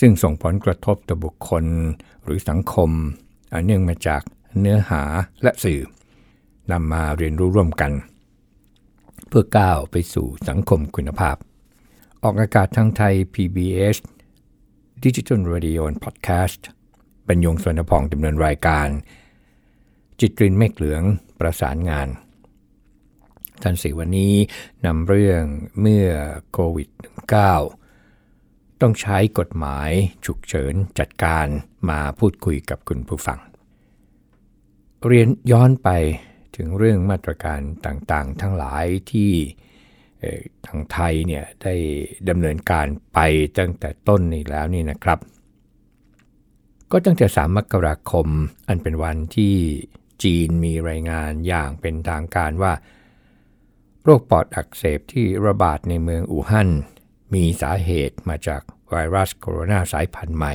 ซึ่งส่งผลกระทบต่อบุคคลหรือสังคม เนื่องมาจากเนื้อหาและสื่อนำมาเรียนรู้ร่วมกัน เพื่อก้าวไปสู่สังคมคุณภาพ ออกอากาศทางไทย PBS Digital Radio and Podcast บรรยงสวนพองดำเนินรายการ จิตรินเมฆเหลืองประสานงานท่านสีวันนี้นำเรื่องเมื่อโควิด -19 ต้องใช้กฎหมายฉุกเฉินจัดการมาพูดคุยกับคุณผู้ฟัง เรียนย้อนไปถึงเรื่องมาตรการต่างๆ ทั้งหลายที่ทางไทยเนี่ยได้ดำเนินการไปตั้งแต่ต้นนี้แล้วนี่นะครับ ก็ตั้งแต่3มกราคมอันเป็นวันที่จีนมีรายงานอย่างเป็นทางการว่า โรคปอดอักเสบที่ระบาดในเมืองอู่ฮั่น มีสาเหตุมาจากไวรัสโคโรนาสายพันธุ์ใหม่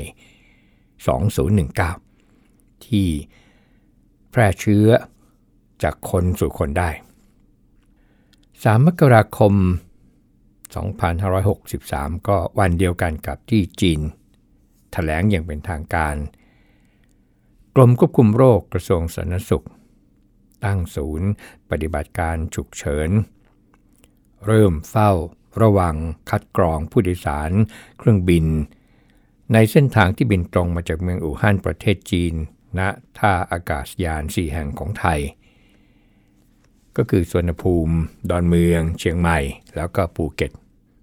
2019 ที่แพร่เชื้อจากคนสู่คนได้ 3 มกราคม 2563 ก็วันเดียวกันกับที่จีนถแถลงอย่างเป็นทางการ กรมควบคุมโรคกระทรวงสาธารณสุข ตั้งศูนย์ปฏิบัติการฉุกเฉิน เริ่มเฝ้า ระวังคัดกรองผู้โดยสาร เครื่องบิน ในเส้นทางที่บินตรงมาจากเมืองอู่ฮั่นประเทศจีนณท่าอากาศยาน 4 แห่งของไทย ก็คือสวนภูมิ ดอนเมือง เชียงใหม่ แล้วก็ภูเก็ต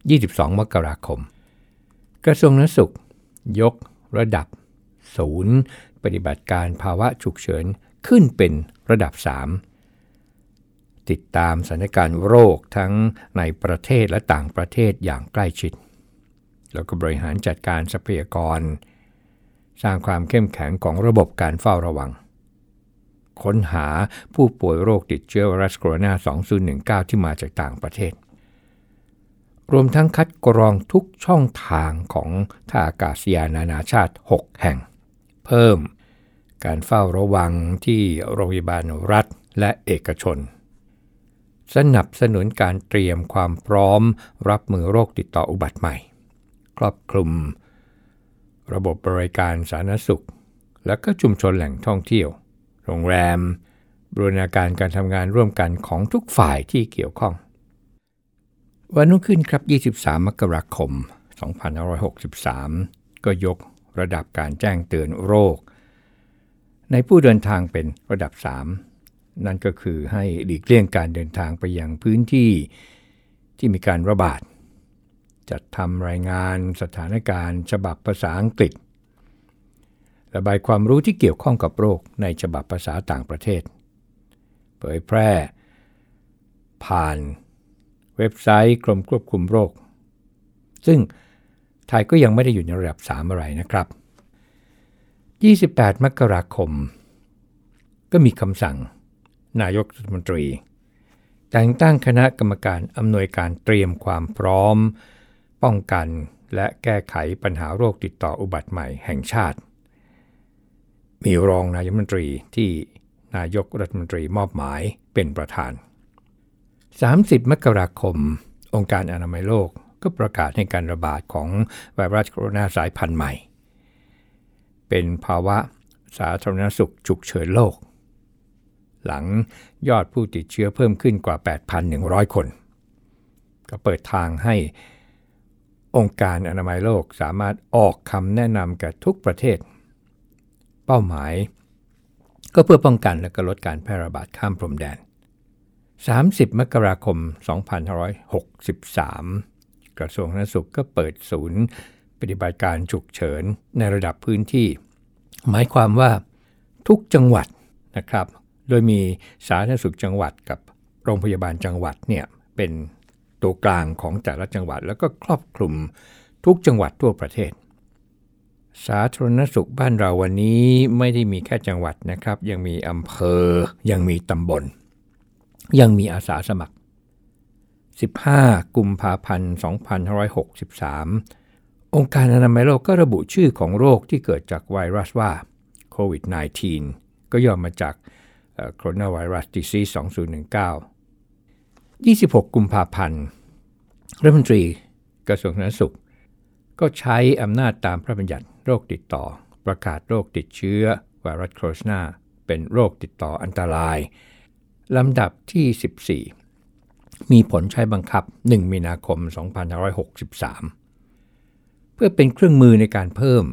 22 มกราคม กระทรวงนสุข ยกระดับ ศูนย์ ปฏิบัติการภาวะฉุกเฉินขึ้นเป็นระดับ 3 ติดตามสถานการณ์โรคทั้งในประเทศและต่างประเทศอย่างใกล้ชิด แล้วก็บริหารจัดการทรัพยากร สร้างความเข้มแข็งของระบบการเฝ้าระวัง ค้นหาผู้ป่วยโรคติดเชื้อไวรัสโคโรนา 2019 ที่มาจากต่างประเทศ รวมทั้งคัดกรองทุกช่องทางของท่าอากาศยานนานาชาติ 6 แห่ง เพิ่มการเฝ้าระวังที่โรงพยาบาลรัฐและเอกชน สนับสนุนการเตรียมความพร้อม รับมือโรคติดต่ออุบัติใหม่ ครอบคลุม ระบบบริการสาธารณสุข และก็ชุมชนแหล่งท่องเที่ยว โรงแรมบรูรณาการการทำงานร่วมกันของทุกฝ่ายที่เกี่ยวข้อง วันนุ่งขึ้นครับ 23 มกราคม 2563 ก็ยกระดับการแจ้งเตือนโรค ในผู้เดินทางเป็นระดับ 3 นั่นก็คือให้หลีกเลี่ยงการเดินทางไปยังพื้นที่ที่มีการระบาด จัดทำรายงานสถานการณ์ฉบับภาษาอังกฤษ ระบายความรู้ที่เกี่ยวข้องกับโรคในฉบับภาษาต่างประเทศ เผยแพร่ ผ่านเว็บไซต์กรมควบคุมโรค ซึ่งไทยก็ยังไม่ได้อยู่ในระดับ 3 อะไรนะครับ 28 มกราคม ก็มีคำสั่ง นายกรัฐมนตรี แต่งตั้งคณะกรรมการอำนวยการเตรียมความพร้อม ป้องกันและแก้ไขปัญหาโรคติดต่ออุบัติใหม่แห่งชาติ มีรองนายกรัฐมนตรีที่นายกรัฐมนตรีมอบหมายเป็นประธาน 30 มกราคม องค์การอนามัยโลกก็ประกาศให้การระบาดของไวรัสโคโรนาสายพันธุ์ใหม่ เป็นภาวะสาธารณสุขฉุกเฉินโลก หลังยอดผู้ติดเชื้อเพิ่มขึ้นกว่า 8,100 คน ก็เปิดทางให้องค์การอนามัยโลกสามารถออกคำแนะนำกับทุกประเทศ เป้าหมาย ก็เพื่อป้องกันและก็ลดการแพร่ระบาดข้ามพรมแดน 30 มกราคม 2563 กระทรวงสาธารณสุขก็เปิดศูนย์ ปฏิบัติการฉุกเฉินในระดับพื้นที่ หมายความว่าทุกจังหวัดนะครับ โดยมีสาธารณสุขจังหวัดกับโรงพยาบาลจังหวัดเนี่ยเป็นตัวกลางของแต่ละจังหวัด แล้วก็ครอบคลุมทุกจังหวัดทั่วประเทศ สาธารณสุขบ้านเราวันนี้ไม่ได้มีแค่จังหวัดนะครับ ยังมีอำเภอ ยังมีตำบล ยังมีอาสาสมัคร 15 กุมภาพันธ์ 2563 องค์การอนามัยโลกก็ระบุชื่อของโรคที่เกิดจากไวรัสว่าโควิด -19 ก็ย่อมาจาก โคโรนาไวรัสดิซีส2019 26 กุมภาพันธ์รัฐมนตรีกระทรวงสาธารณสุข ก็ใช้อำนาจตามพระบัญญัติโรคติดต่อ ประกาศโรคติดเชื้อไวรัสโคโรนาเป็นโรคติดต่ออันตราย ลำดับที่ 14 มีผลใช้บังคับ 1 มีนาคม 2563 เพื่อเป็นเครื่องมือในการเพิ่ม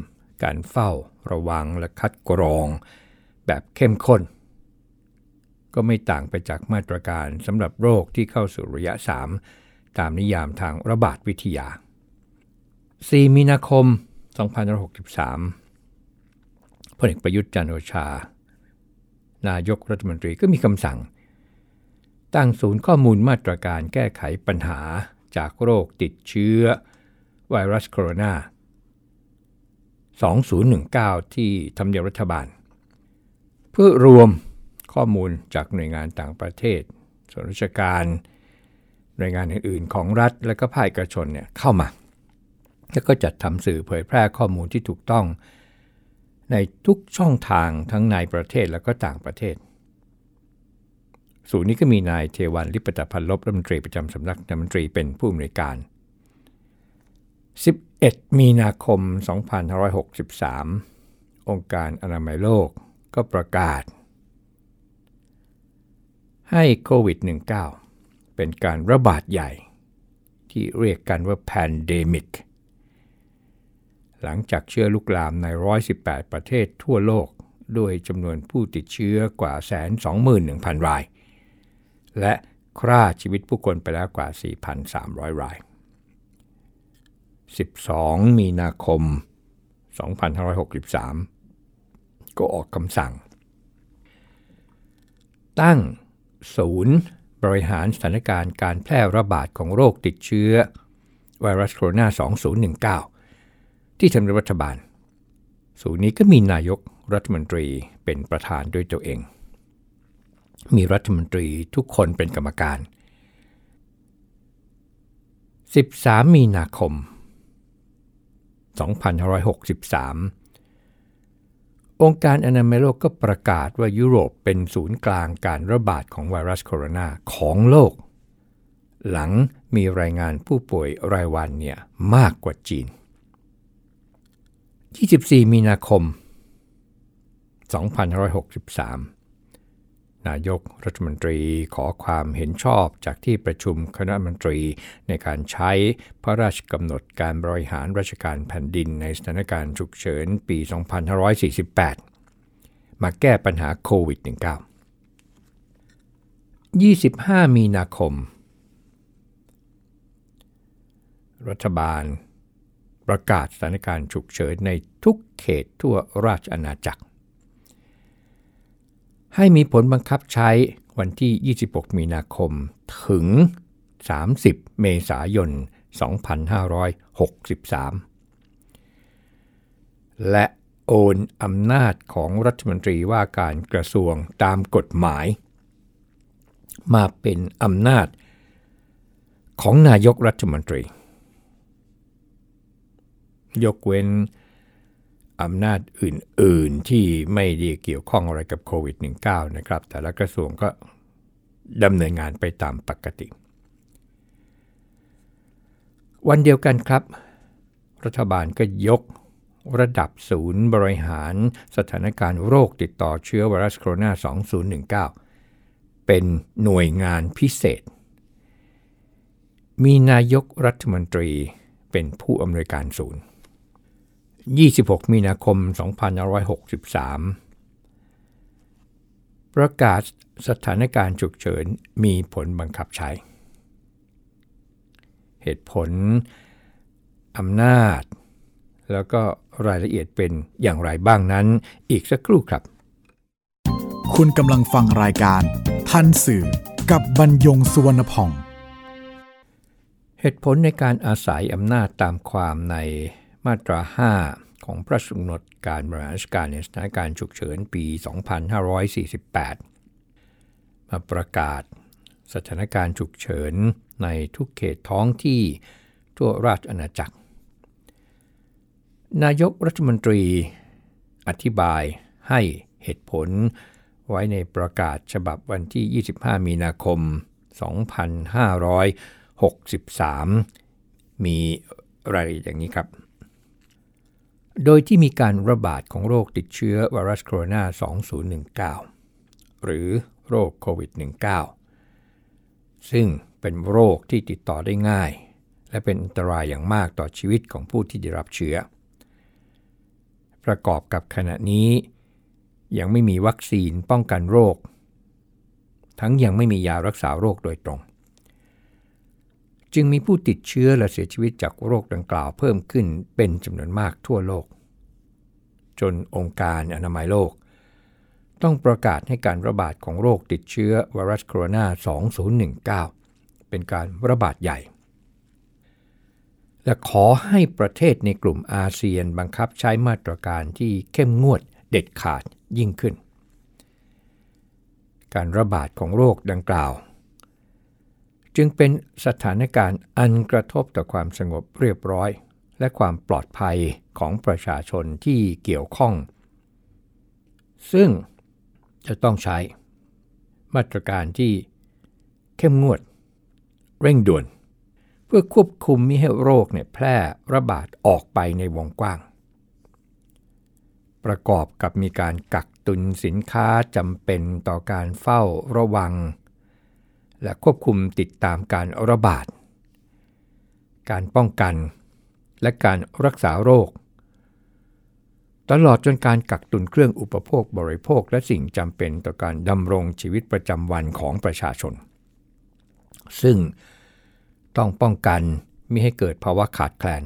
การเฝ้าระวังและคัดกรอง แบบเข้มข้น ก็ไม่ต่างไปจากมาตรการสำหรับโรคที่เข้าสู่ระยะ 3 ตามนิยามทางระบาดวิทยา 4 มีนาคม 2563 พลเอกประยุทธ์จันโอชา นายกรัฐมนตรีก็มีคำสั่ง ตั้งศูนย์ข้อมูลมาตรการแก้ไขปัญหาจากโรคติดเชื้อ ไวรัสโคโรนา2019 ที่ทำเนียบรัฐบาล เพื่อรวม ข้อมูลจากหน่วยงานต่างประเทศ ส่วนราชการ หน่วยงานอื่นๆ ของรัฐและก็ภาคเอกชนเนี่ยเข้ามา แล้วก็จัดทำสื่อเผยแพร่ข้อมูลที่ถูกต้อง ในทุกช่องทางทั้งในประเทศและก็ต่างประเทศ ศูนย์นี้ก็มีนายเทวันลิปตพันลบรัฐมนตรีประจำสำนักนายมนตรีเป็นผู้อำนวยการ 11 มีนาคม 2563 องค์การอนามัยโลกก็ประกาศ ให้โควิด -19 เป็นการระบาดใหญ่ ที่เรียกกันว่า pandemic หลังจากเชื้อลุกลามใน 118 ประเทศทั่วโลกด้วยจำนวนผู้ติดเชื้อกว่า 121,000 ราย และฆ่าชีวิตผู้คนไปแล้วกว่า 4,300 ราย 12 มีนาคม 2563 ก็ออกคำสั่ง ตั้ง ศูนย์บริหารสถานการณ์การแพร่ระบาดของโรคติดเชื้อ ไวรัสโคโรนา 2019 ที่ทำเนียบรัฐบาล ศูนย์นี้ก็มีนายกรัฐมนตรีเป็นประธานด้วยตัวเอง มีรัฐมนตรีทุกคนเป็นกรรมการ 13 มีนาคม 2563 องค์การอนามัยโลกก็ประกาศว่ายุโรปเป็นศูนย์กลางการระบาดของไวรัสโคโรนาของโลก หลังมีรายงานผู้ป่วยรายวันเนี่ยมากกว่าจีน 24 มีนาคม 2563 นายกรัฐมนตรีขอความเห็นชอบจากที่ประชุมคณะมนตรีในการใช้พระราชกำหนดการบริหารราชการแผ่นดินในสถานการณ์ฉุกเฉินปี 2548 มาแก้ปัญหาโควิด -19 25 มีนาคม รัฐบาลประกาศสถานการณ์ฉุกเฉินในทุกเขตทั่วราชอาณาจักร ให้มีผลบังคับใช้วันที่ 26 มีนาคมถึง 30 เมษายน 2563 และโอนอำนาจของรัฐมนตรีว่าการกระทรวงตามกฎหมาย มาเป็นอำนาจของนายกรัฐมนตรี ยกเว้น อำนาจอื่น ๆ ที่ไม่ได้เกี่ยวข้องอะไรกับโควิด -19 นะครับ แต่ละกระทรวงก็ดำเนินงานไปตามปกติ วันเดียวกันครับ รัฐบาลก็ยกระดับศูนย์บริหารสถานการณ์โรคติดต่อเชื้อไวรัสโคโรนา 2019 เป็นหน่วยงานพิเศษ มีนายกรัฐมนตรีเป็นผู้อำนวยการศูนย์ 26 มีนาคม 2563 ประกาศสถานการณ์ฉุกเฉินมีผลบังคับใช้ เหตุผล อำนาจ แล้วก็รายละเอียดเป็นอย่างไรบ้างนั้นอีกสักครู่ครับ คุณกำลังฟังรายการ ทันสื่อกับบรรยงสุวรรณพอง เหตุผลในการอาศัยอำนาจตามความใน มาตรา 5 ของพระสำนดการบริหารราชการในสถานการณ์ฉุกเฉินปี 2548 มาประกาศสถานการณ์ฉุกเฉินในทุกเขตท้องที่ทั่วราชอาณาจักร นายกรัฐมนตรีอธิบายให้เหตุผลไว้ในประกาศฉบับวันที่ 25 มีนาคม 2563 มีรายละเอียดอย่างนี้ครับ โดยที่มีการระบาดของโรคติดเชื้อไวรัสโคโรนา 2019 หรือโรคโควิด -19 ซึ่งเป็นโรคที่ติดต่อได้ง่าย และเป็นอันตรายอย่างมากต่อชีวิตของผู้ที่ได้รับเชื้อ ประกอบกับขณะนี้ ยังไม่มีวัคซีนป้องกันโรค ทั้งยังไม่มียารักษาโรคโดยตรง จึงมีผู้ติดเชื้อและเสียชีวิตจากโรคดังกล่าวเพิ่มขึ้นเป็นจำนวนมากทั่วโลก จนองค์การอนามัยโลก ต้องประกาศให้การระบาดของโรคติดเชื้อไวรัสโคโรนา 2019 เป็นการระบาดใหญ่ และขอให้ประเทศในกลุ่มอาเซียนบังคับใช้มาตรการที่เข้มงวดเด็ดขาดยิ่งขึ้น การระบาดของโรคดังกล่าว จึงเป็นสถานการณ์อันกระทบต่อความสงบเรียบร้อย และความปลอดภัยของประชาชนที่เกี่ยวข้อง ซึ่งจะต้องใช้ มาตรการที่เข้มงวด เร่งด่วน เพื่อควบคุมมิให้โรคเนี่ยแพร่ระบาดออกไปในวงกว้าง ประกอบกับมีการกักตุนสินค้าจำเป็นต่อการเฝ้าระวัง และควบคุมติดตามการระบาด การป้องกัน และการรักษาโรค ตลอดจนการกักตุนเครื่องอุปโภคบริโภคและสิ่งจำเป็นต่อการดำรงชีวิตประจำวันของประชาชน ซึ่งต้องป้องกันไม่ให้เกิดภาวะขาดแคลน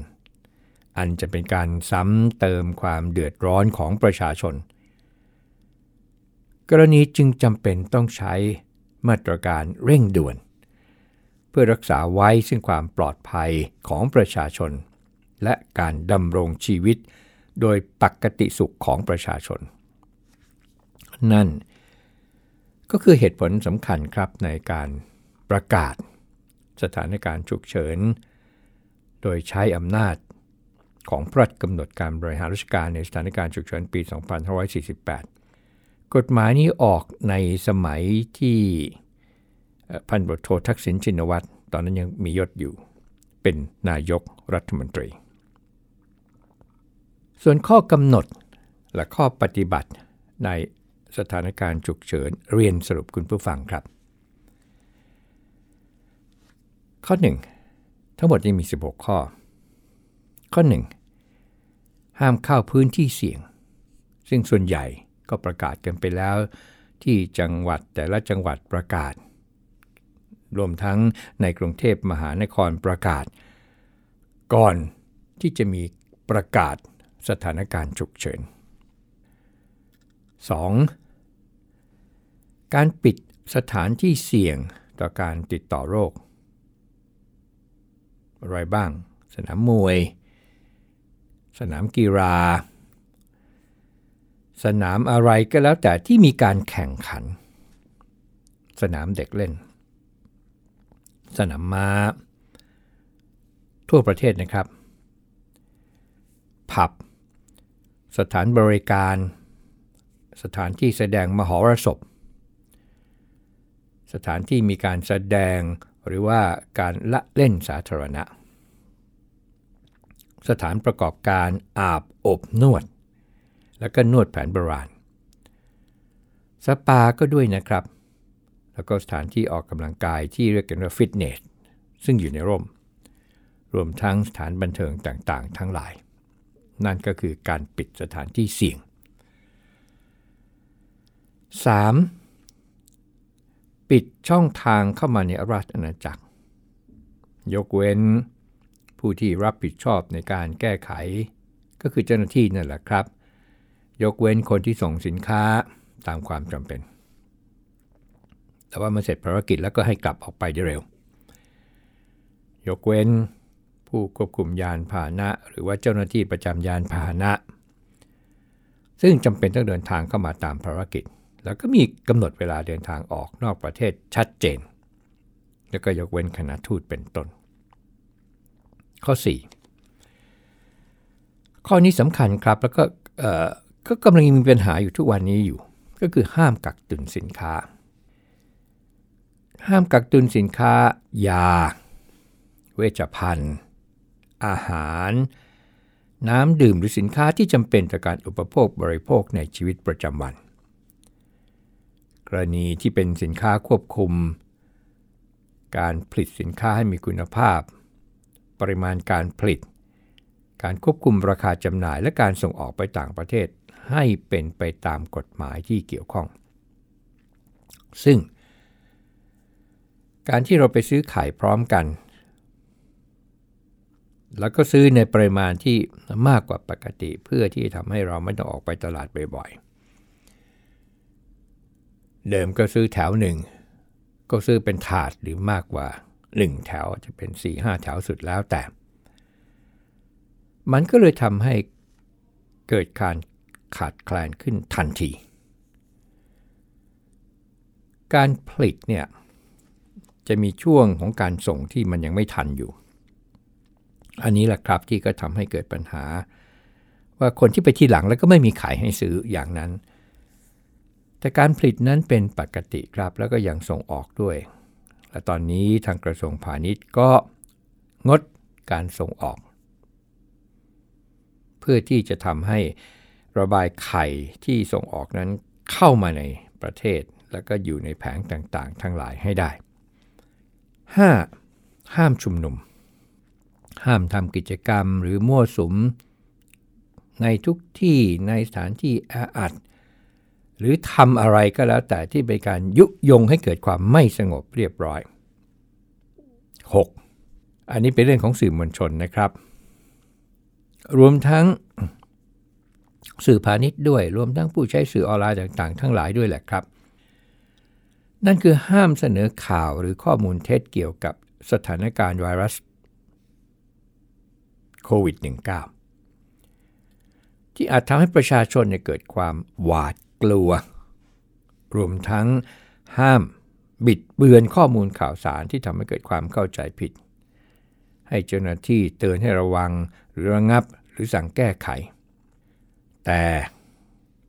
อันจะเป็นการซ้ำเติมความเดือดร้อนของประชาชน กรณีจึงจำเป็นต้องใช้ มาตรการเร่งด่วน เพื่อรักษาไว้ซึ่งความปลอดภัยของประชาชน และการดำรงชีวิต โดยปกติสุขของประชาชน นั่น ก็คือเหตุผลสำคัญครับในการประกาศ สถานการณ์ฉุกเฉิน โดยใช้อำนาจของพระราชกำหนดการบริหารราชการในสถานการณ์ฉุกเฉินปี 2548 กฎหมายนี้ออกในสมัยที่พันบทโททักษิณชินวัตรตอนนั้นยังมียศอยู่ เป็นนายกรัฐมนตรี ส่วนข้อกำหนดและข้อปฏิบัติในสถานการณ์ฉุกเฉินเรียนสรุปคุณผู้ฟังครับ ข้อ 1 ทั้งหมดนี้มี 16 ข้อ ข้อ 1 ห้ามเข้าพื้นที่เสี่ยง ซึ่งส่วนใหญ่ ก็ประกาศกันไปแล้ว ที่จังหวัดแต่ละจังหวัดประกาศ รวมทั้งในกรุงเทพมหานครประกาศ ก่อนที่จะมีประกาศสถานการณ์ฉุกเฉิน 2. การปิดสถานที่เสี่ยงต่อการติดต่อโรค อะไรบ้าง สนามมวย สนามกีฬา สนามอะไรก็แล้วแต่ที่มีการแข่งขัน สนามเด็กเล่น สนามม้า ทั่วประเทศนะครับ ผับ สถานบริการ สถานที่แสดงมหรสพ สถานที่มีการแสดงหรือว่าการละเล่นสาธารณะ สถานประกอบการอาบอบนวด แล้วก็นวดแผนโบราณ สปาก็ด้วยนะครับ แล้วก็สถานที่ออกกำลังกายที่เรียกกันว่าฟิตเนส ซึ่งอยู่ในร่ม รวมทั้งสถานบันเทิงต่างๆ ทั้งหลาย นั่นก็คือการปิดสถานที่เสี่ยง 3. ปิดช่องทางเข้ามาในราชอาณาจักร ยกเว้นผู้ที่รับผิดชอบในการแก้ไข ก็คือเจ้าหน้าที่นั่นแหละครับ ยกเว้นคนที่ส่งสินค้าตามความจำเป็น แต่ว่ามาเสร็จภารกิจแล้วก็ให้กลับออกไปได้เร็ว ยกเว้นผู้ควบคุมยานพาหนะ หรือว่าเจ้าหน้าที่ประจำยานพาหนะ ซึ่งจำเป็นต้องเดินทางเข้ามาตามภารกิจ แล้วก็มีกำหนดเวลาเดินทางออกนอกประเทศชัดเจน แล้วก็ยกเว้นคณะทูตเป็นต้น ข้อ 4 ข้อนี้สำคัญครับแล้วก็ ก็กำลังมีปัญหาอยู่ทุกวันนี้อยู่ ก็คือห้ามกักตุนสินค้า ห้ามกักตุนสินค้า ยา เวชภัณฑ์ อาหาร น้ำดื่มหรือสินค้าที่จำเป็นต่อการอุปโภคบริโภคในชีวิตประจำวัน กรณีที่เป็นสินค้าควบคุม การผลิตสินค้าให้มีคุณภาพ ปริมาณการผลิตการควบคุมราคาจำหน่ายและการส่งออกไปต่างประเทศ ให้เป็นไปตามกฎหมายที่เกี่ยวข้อง ซึ่ง การที่เราไปซื้อขายพร้อมกัน แล้วก็ซื้อในปริมาณที่มากกว่าปกติเพื่อที่ทำให้เราไม่ต้องออกไปตลาดบ่อยๆ เดิมก็ซื้อแถวหนึ่งก็ซื้อเป็นถาดหรือมากกว่า 1 แถวจะเป็น 4-5 แถวสุดแล้วแต่ มันก็เลยทำให้เกิดการ ขาดแคลนขึ้นทันที การผลิตเนี่ยจะมีช่วงของการส่งที่มันยังไม่ทันอยู่ อันนี้แหละครับที่ก็ทำให้เกิดปัญหา ว่าคนที่ไปที่หลังแล้วก็ไม่มีขายให้ซื้ออย่างนั้น แต่การผลิตนั้นเป็นปกติครับแล้วก็ยังส่งออกด้วย และตอนนี้ทางกระทรวงพาณิชย์ก็งดการส่งออก เพื่อที่จะทำให้ ระบายไข่ที่ส่งออกนั้นเข้ามาในประเทศ แล้วก็อยู่ในแผงต่างๆ ทั้งหลายให้ได้ 5. ห้ามชุมนุม ห้ามทำกิจกรรมหรือมั่วสุม ในทุกที่ในสถานที่แออัด หรือทำอะไรก็แล้วแต่ที่เป็นการยุยงให้เกิดความไม่สงบเรียบร้อย 6. อันนี้เป็นเรื่องของสื่อมวลชนนะครับ รวมทั้ง สื่อพาณิชย์ด้วย รวมทั้งผู้ใช้สื่อออนไลน์ต่างๆ ทั้งหลายด้วยแหละครับ นั่นคือห้ามเสนอข่าวหรือข้อมูลเท็จเกี่ยวกับสถานการณ์ไวรัสโควิด -19 ที่อาจทำให้ประชาชนเกิดความหวาดกลัว รวมทั้งห้ามบิดเบือนข้อมูลข่าวสารที่ทำให้เกิดความเข้าใจผิด ให้เจ้าหน้าที่เตือนให้ระวังหรือระงับหรือสั่งแก้ไข แต่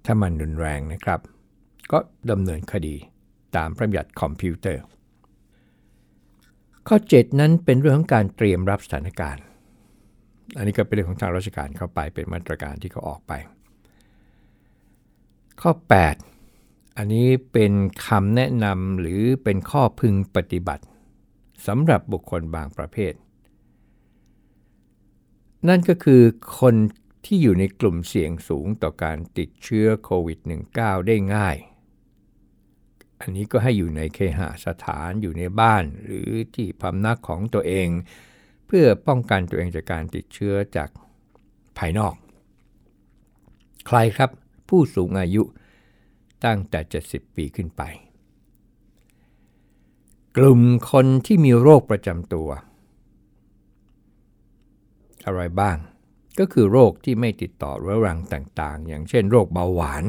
ถ้ามันรุนแรงนะครับ ก็ดำเนินคดีตามประยัติคอมพิวเตอร์ ข้อ 7 นั้นเป็นเรื่องของการเตรียมรับสถานการณ์ อันนี้ก็เป็นเรื่องของทางราชการเข้าไปเป็นมาตรการที่เขาออกไป ข้อ 8 อันนี้เป็นคำแนะนำหรือเป็นข้อพึงปฏิบัติสำหรับบุคคลบางประเภท นั่นก็คือคน ที่อยู่ในกลุ่มเสี่ยงสูงต่อการติดเชื้อโควิด -19 ได้ง่าย อันนี้ก็ให้อยู่ในเคหสถานอยู่ในบ้าน หรือที่พำนักของตัวเอง เพื่อป้องกันตัวเองจากการติดเชื้อจากภายนอก ใครครับผู้สูงอายุตั้งแต่ 70 ปีขึ้นไป กลุ่มคนที่มีโรคประจำตัว อะไรบ้าง ก็คือโรคที่ไม่ติดต่อเรื้อรังต่างๆ อย่างเช่นโรคเบาหวาน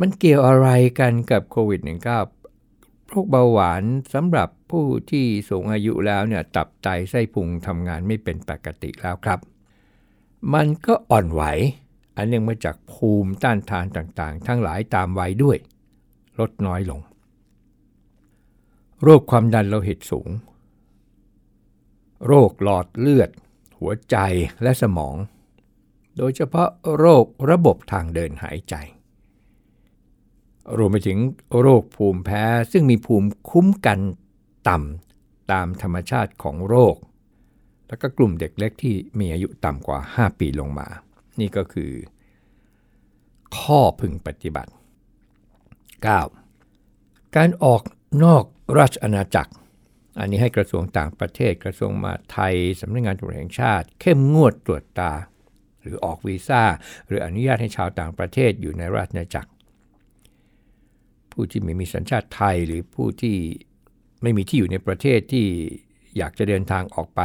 มันเกี่ยวอะไรกันกับโควิด -19 โรคเบาหวานสำหรับผู้ที่สูงอายุแล้วเนี่ยตับไตไส้พุงทำงานไม่เป็นปกติแล้วครับ มันก็อ่อนไหว อันเนื่องมาจากภูมิต้านทานต่างๆ ทั้งหลายตามวัยด้วย ลดน้อยลง โรคความดันโลหิตสูง โรคหลอดเลือด หัวใจและสมอง โดยเฉพาะโรคระบบทางเดินหายใจ รวมไปถึงโรคภูมิแพ้ซึ่งมีภูมิคุ้มกันต่ำตามธรรมชาติของโรค แล้วก็กลุ่มเด็กเล็กที่มีอายุต่ำกว่า 5 ปีลงมา นี่ก็คือ ข้อพึงปฏิบัติ 9. การออกนอกราชอาณาจักร อันนี้ให้กระทรวงต่างประเทศกระทรวงมาไทยสำนักงงานตำรวจแห่งชาติ เข้มงวดตรวจตา หรือออกวีซ่า หรืออนุญาตให้ชาวต่างประเทศอยู่ในราชอาณาจักร ผู้ที่ไม่มีสัญชาติไทยหรือผู้ที่ไม่มีที่อยู่ในประเทศที่อยากจะเดินทางออกไป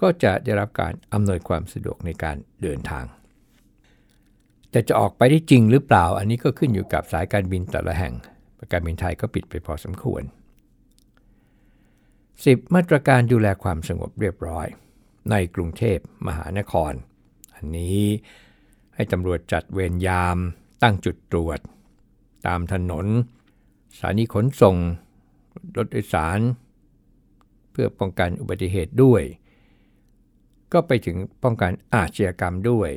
ก็จะได้รับการอำนวยความสะดวกในการเดินทาง แต่จะออกไปได้จริงหรือเปล่า อันนี้ก็ขึ้นอยู่กับสายการบินแต่ละแห่ง การบินไทยก็ปิดไปพอสมควร 10. มาตรการดูแลความสงบเรียบร้อย ในกรุงเทพมหานคร อันนี้ให้ตำรวจจัดเวรยามตั้งจุดตรวจ ตามถนน สถานีขนส่ง รถโดยสาร เพื่อป้องกันอุบัติเหตุด้วย ก็ไปถึงป้องกันอาชญากรรมด้วย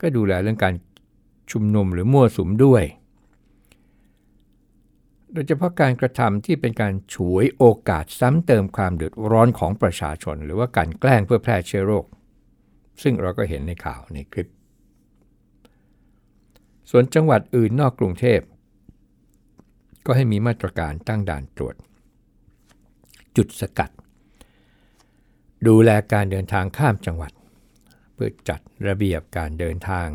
ก็ดูแลเรื่องการชุมนุมหรือมั่วสุมด้วย โดยเฉพาะการกระทำที่เป็นการฉวยโอกาสซ้ำเติมความเดือดร้อนของประชาชน หรือว่าการแกล้งเพื่อแพร่เชื้อโรค ซึ่งเราก็เห็นในข่าวในคลิป ส่วนจังหวัดอื่นนอกกรุงเทพ ก็ให้มีมาตรการตั้งด่านตรวจ จุดสกัด ดูแลการเดินทางข้ามจังหวัด เพื่อจัดระเบียบการเดินทาง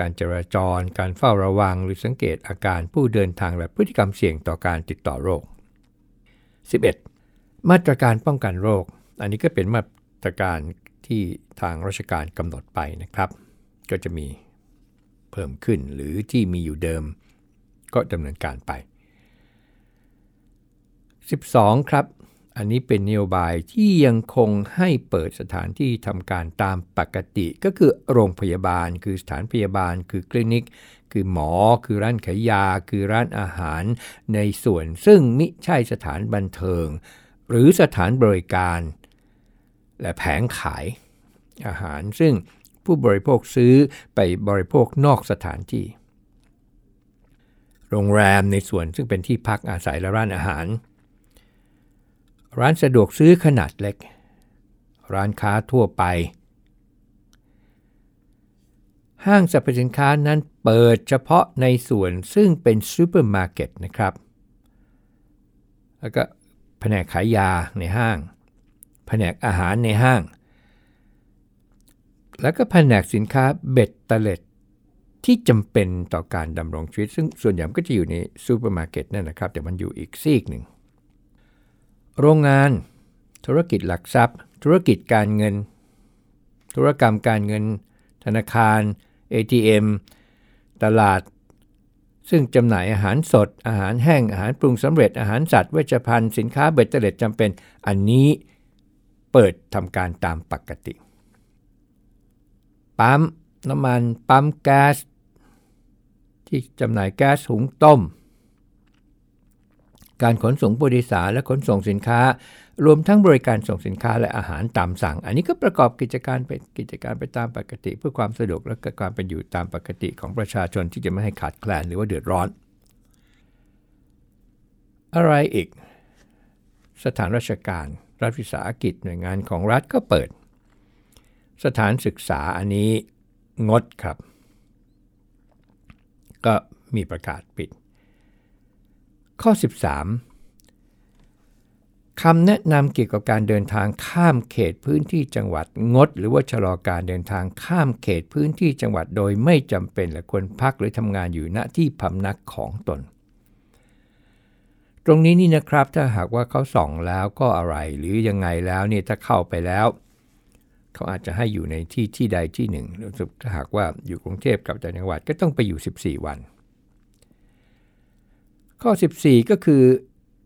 การจราจร การเฝ้าระวัง หรือสังเกตอาการผู้เดินทางและพฤติกรรมเสี่ยงต่อการติดต่อโรค 11. มาตรการป้องกันโรค อันนี้ก็เป็นมาตรการที่ทางราชการกำหนดไปนะครับ ก็จะมีเพิ่มขึ้นหรือที่มีอยู่เดิม ก็ดำเนินการไป 12 ครับ อันนี้เป็นนโยบายที่ยังคงให้เปิดสถานที่ทำการตามปกติ ก็คือโรงพยาบาล คือสถานพยาบาล คือคลินิก คือหมอ คือร้านขายยา คือร้านอาหาร ในส่วนซึ่งมิใช่สถานบันเทิง หรือสถานบริการ และแผงขายอาหารซึ่งผู้บริโภคซื้อไปบริโภคนอกสถานที่ โรงแรมในส่วนซึ่งเป็นที่พักอาศัยและร้านอาหาร ร้านสะดวกซื้อขนาดเล็ก ร้านค้าทั่วไป ห้างสรรพสินค้านั้นเปิดเฉพาะในส่วนซึ่งเป็นซูเปอร์มาร์เก็ตนะครับ แล้วก็แผนกขายยาในห้าง แผนกอาหารในห้าง แล้วก็แผนกสินค้าเบ็ดเตล็ดที่จำเป็นต่อการดำรงชีวิต ซึ่งส่วนใหญ่ก็จะอยู่ในซูเปอร์มาร์เก็ตนั่นนะครับ แต่มันอยู่อีกซีกหนึ่ง โรงงาน ธุรกิจหลักทรัพย์ ธุรกิจการเงิน ธุรกรรมการเงิน ธนาคาร ATM ตลาด ซึ่งจำหน่ายอาหารสด อาหารแห้ง อาหารปรุงสำเร็จ อาหารสัตว์ เวชภัณฑ์ สินค้าเบ็ดเตล็ดจำเป็น อันนี้เปิดทำการตามปกติ ปั๊มน้ำมัน ปั๊มแก๊ส ที่จำหน่ายแก๊สหุงต้ม การขนส่งผู้โดยสารและขนส่งสินค้า รวมทั้งบริการส่งสินค้าและอาหารตามสั่ง อันนี้ก็ประกอบกิจการไปกิจการไปตามปกติ เพื่อความสะดวกและการเป็นอยู่ตามปกติของประชาชนที่จะไม่ให้ขาดแคลนหรือว่าเดือดร้อน อะไรอีก สถานราชการ รัฐวิสาหกิจหน่วยงานของรัฐก็เปิด สถานศึกษาอันนี้งดครับ ก็มีประกาศปิด ข้อ 13 คำแนะนำเกี่ยวกับการเดินทางข้ามเขตพื้นที่จังหวัดงด หรือว่าชะลอการเดินทางข้ามเขตพื้นที่จังหวัดโดยไม่จำเป็นและควรพักหรือทำงานอยู่ณที่พำนักของตน ตรงนี้นี่นะครับถ้าหากว่าเขาส่องแล้วก็อะไร หรือยังไงแล้วเนี่ยถ้าเข้าไปแล้วเขาอาจจะให้อยู่ในที่ที่ใดที่หนึ่งถ้าหากว่าอยู่กรุงเทพกับจังหวัดก็ต้องไปอยู่ 14 วัน ข้อ 14 ก็คือ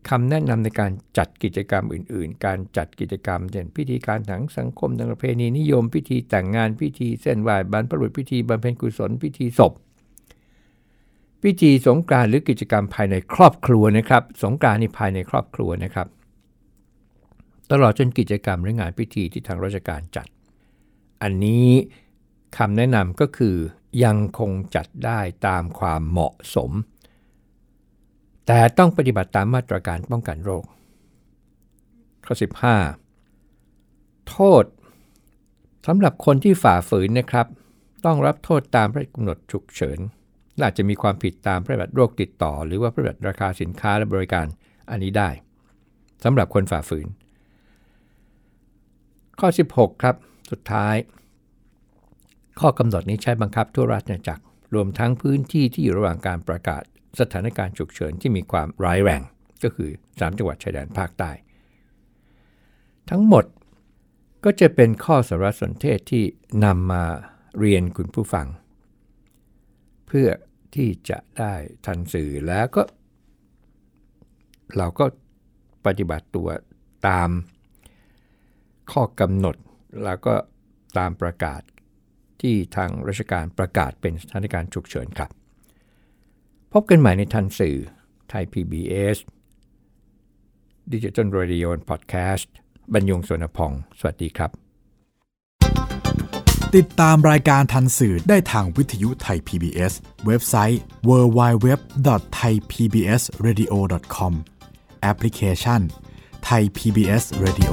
คำแนะนำในการจัดกิจกรรมอื่น ๆ การจัดกิจกรรมเช่นพิธีการทางสังคมทางประเพณีนิยม พิธีแต่งงานพิธีเส้นไหว้บรรพบุรุษพิธีบำเพ็ญกุศลพิธีศพ พิธีสงกรานต์หรือกิจกรรมภายในครอบครัวนะครับ สงกรานต์นี่ภายในครอบครัวนะครับ ตลอดจนกิจกรรมหรืองานพิธีที่ทางราชการจัด อันนี้คำแนะนำก็คือยังคงจัดได้ตามความเหมาะสม แต่ต้องปฏิบัติตามมาตรการป้องกันโรค ข้อ 15 โทษสำหรับคนที่ฝ่าฝืนนะครับ ต้องรับโทษตามพระราชกำหนดฉุกเฉินอาจจะมีความผิดตามพระราชบัญญัติโรคติดต่อ หรือว่าพระราชบัญญัติราคาสินค้าและบริการอันนี้ได้สำหรับคนฝ่าฝืน ข้อ 16 ครับ สุดท้าย ข้อกำหนดนี้ใช้บังคับทั่วราชอาณาจักร รวมทั้งพื้นที่ที่อยู่ระหว่างการประกาศ สถานการณ์ฉุกเฉินที่มีความร้ายแรงก็คือ 3 จังหวัดชายแดนภาคใต้ ทั้งหมดก็จะเป็นข้อสารสนเทศที่นำมาเรียนคุณผู้ฟัง เพื่อที่จะได้ทันสื่อแล้วก็ เราก็ปฏิบัติตัวตามข้อกำหนดแล้วก็ตามประกาศที่ทางราชการประกาศเป็นสถานการณ์ฉุกเฉินครับ พบกันใหม่ในทันสื่อไทย PBS Digital Radio Podcast บรรยงสวนพอง สวัสดีครับ ติดตามรายการทันสื่อได้ทางวิทยุไทย PBS เว็บไซต์ www.thaipbsradio.com แอปพลิเคชัน Thai PBS Radio